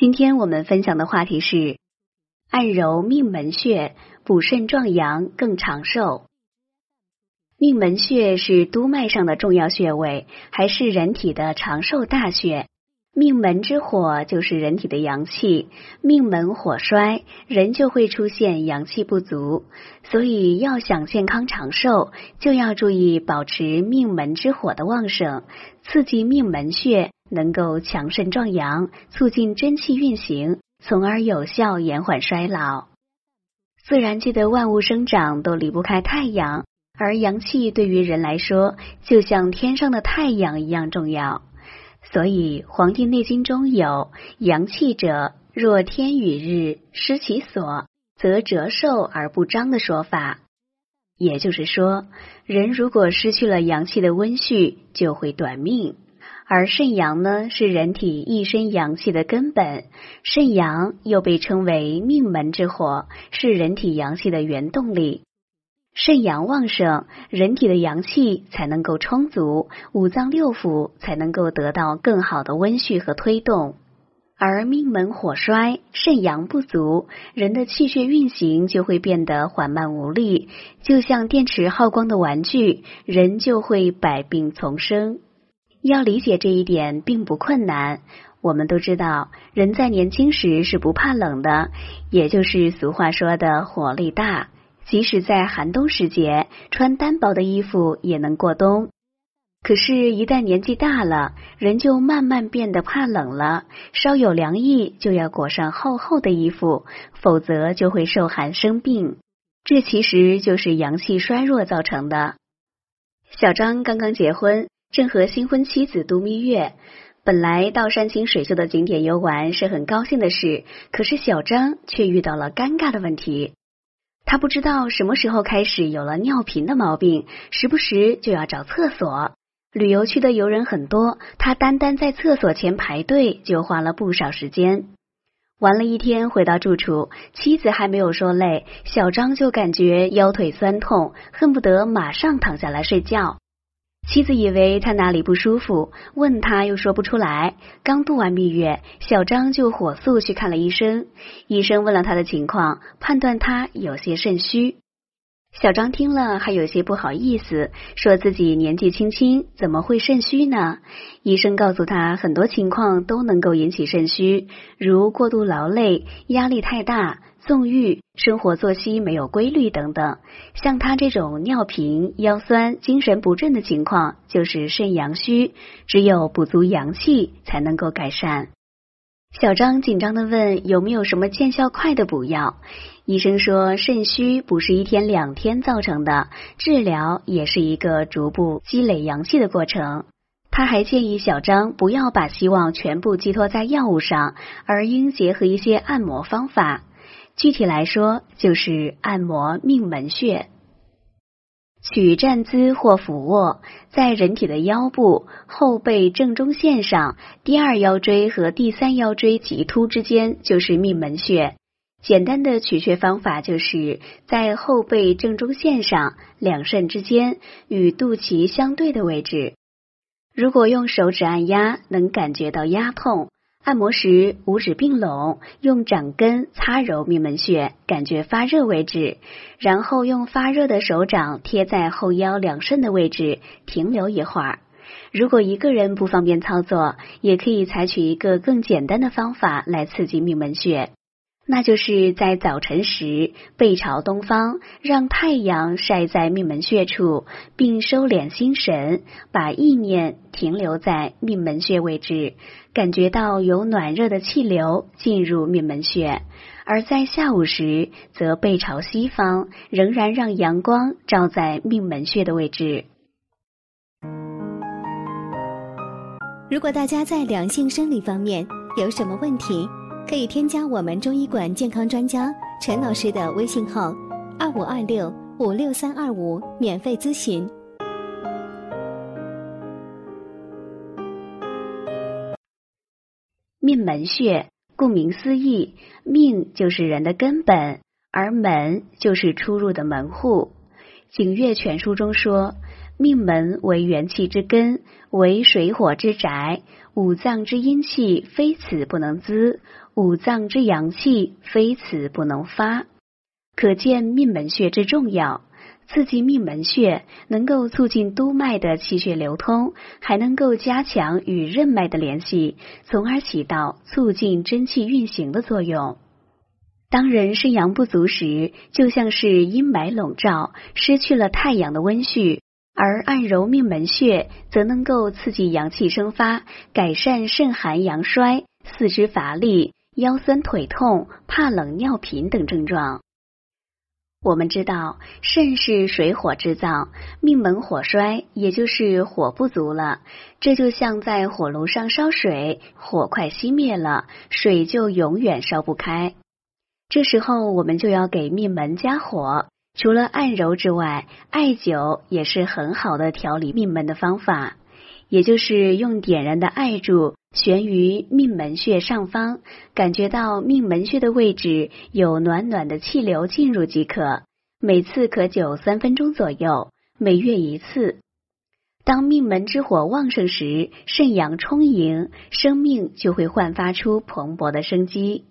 今天我们分享的话题是按揉命门穴，补肾壮阳，更长寿。命门穴是督脉上的重要穴位，还是人体的长寿大穴。命门之火就是人体的阳气，命门火衰，人就会出现阳气不足。所以要想健康长寿，就要注意保持命门之火的旺盛，刺激命门穴。能够强肾壮阳，促进真气运行，从而有效延缓衰老。自然界的万物生长都离不开太阳，而阳气对于人来说，就像天上的太阳一样重要。所以，《黄帝内经》中有“阳气者，若天与日失其所，则折寿而不彰”的说法。也就是说，人如果失去了阳气的温煦，就会短命。而肾阳呢，是人体一身阳气的根本。肾阳又被称为命门之火，是人体阳气的原动力。肾阳旺盛，人体的阳气才能够充足，五脏六腑才能够得到更好的温煦和推动。而命门火衰，肾阳不足，人的气血运行就会变得缓慢无力，就像电池耗光的玩具，人就会百病丛生。要理解这一点并不困难。我们都知道，人在年轻时是不怕冷的，也就是俗话说的火力大。即使在寒冬时节，穿单薄的衣服也能过冬。可是，一旦年纪大了，人就慢慢变得怕冷了。稍有凉意，就要裹上厚厚的衣服，否则就会受寒生病。这其实就是阳气衰弱造成的。小张刚刚结婚。正和新婚妻子度蜜月，本来到山清水秀的景点游玩是很高兴的事，可是小张却遇到了尴尬的问题。他不知道什么时候开始有了尿频的毛病，时不时就要找厕所。旅游区的游人很多，他单单在厕所前排队就花了不少时间。玩了一天，回到住处，妻子还没有说累，小张就感觉腰腿酸痛，恨不得马上躺下来睡觉。妻子以为他哪里不舒服，问他又说不出来。刚度完蜜月，小张就火速去看了医生。医生问了他的情况，判断他有些肾虚。小张听了还有些不好意思，说自己年纪轻轻，怎么会肾虚呢？医生告诉他，很多情况都能够引起肾虚，如过度劳累、压力太大。纵欲、生活作息没有规律等等，像他这种尿频、腰酸、精神不振的情况，就是肾阳虚，只有补足阳气才能够改善。小张紧张的问：“有没有什么见效快的补药？”医生说：“肾虚不是一天两天造成的，治疗也是一个逐步积累阳气的过程。”他还建议小张不要把希望全部寄托在药物上，而应结合一些按摩方法。具体来说，就是按摩命门穴，取站姿或俯卧，在人体的腰部后背正中线上，第二腰椎和第三腰椎棘突之间就是命门穴。简单的取穴方法就是在后背正中线上两肾之间与肚脐相对的位置。如果用手指按压，能感觉到压痛。按摩时，五指并拢，用掌根擦揉命门穴，感觉发热为止。然后用发热的手掌贴在后腰两肾的位置，停留一会儿。如果一个人不方便操作，也可以采取一个更简单的方法来刺激命门穴。那就是在早晨时背朝东方，让太阳晒在命门穴处，并收敛心神，把意念停留在命门穴位置，感觉到有暖热的气流进入命门穴。而在下午时，则背朝西方，仍然让阳光照在命门穴的位置。如果大家在两性生理方面有什么问题，可以添加我们中医馆健康专家陈老师的微信号：二五二六五六三二五，免费咨询。命门穴，顾名思义，命就是人的根本，而门就是出入的门户。《景岳全书》中说：“命门为元气之根，为水火之宅，五脏之阴气非此不能滋，五脏之阳气非此不能发。可见命门穴之重要。刺激命门穴，能够促进督脉的气血流通，还能够加强与任脉的联系，从而起到促进真气运行的作用。当人肾阳不足时，就像是阴霾笼罩，失去了太阳的温煦；而按揉命门穴，则能够刺激阳气生发，改善肾寒阳衰、四肢乏力、腰酸腿痛、怕冷、尿频等症状。我们知道，肾是水火之脏，命门火衰，也就是火不足了。这就像在火炉上烧水，火快熄灭了，水就永远烧不开。这时候，我们就要给命门加火。除了按揉之外，艾灸也是很好的调理命门的方法。也就是用点燃的艾柱悬于命门穴上方，感觉到命门穴的位置有暖暖的气流进入即可。每次可灸三分钟左右，每月一次。当命门之火旺盛时，肾阳充盈，生命就会焕发出蓬勃的生机。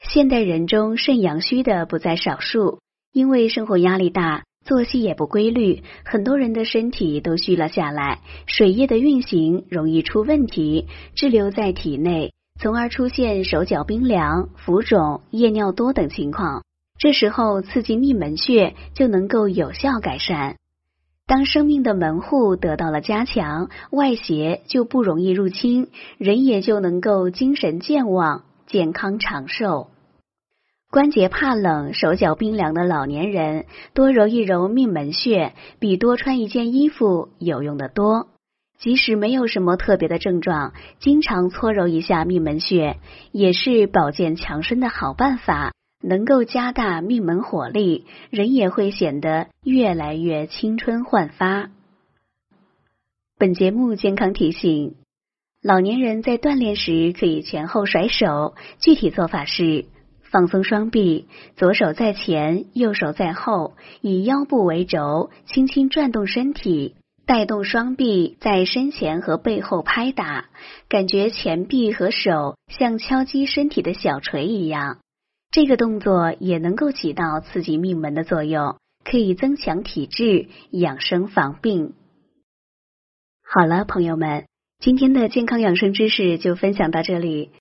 现代人中肾阳虚的不在少数，因为生活压力大。作息也不规律，很多人的身体都虚了下来，水液的运行容易出问题，滞留在体内，从而出现手脚冰凉、浮肿、夜尿多等情况。这时候刺激命门穴就能够有效改善。当生命的门户得到了加强，外邪就不容易入侵，人也就能够精神健旺、健康长寿。关节怕冷、手脚冰凉的老年人，多揉一揉命门穴，比多穿一件衣服有用的多。即使没有什么特别的症状，经常搓揉一下命门穴，也是保健强身的好办法，能够加大命门火力，人也会显得越来越青春焕发。本节目健康提醒：老年人在锻炼时可以前后甩手，具体做法是。放松双臂，左手在前，右手在后，以腰部为轴，轻轻转动身体，带动双臂在身前和背后拍打，感觉前臂和手像敲击身体的小锤一样。这个动作也能够起到刺激命门的作用，可以增强体质，养生防病。好了，朋友们，今天的健康养生知识就分享到这里。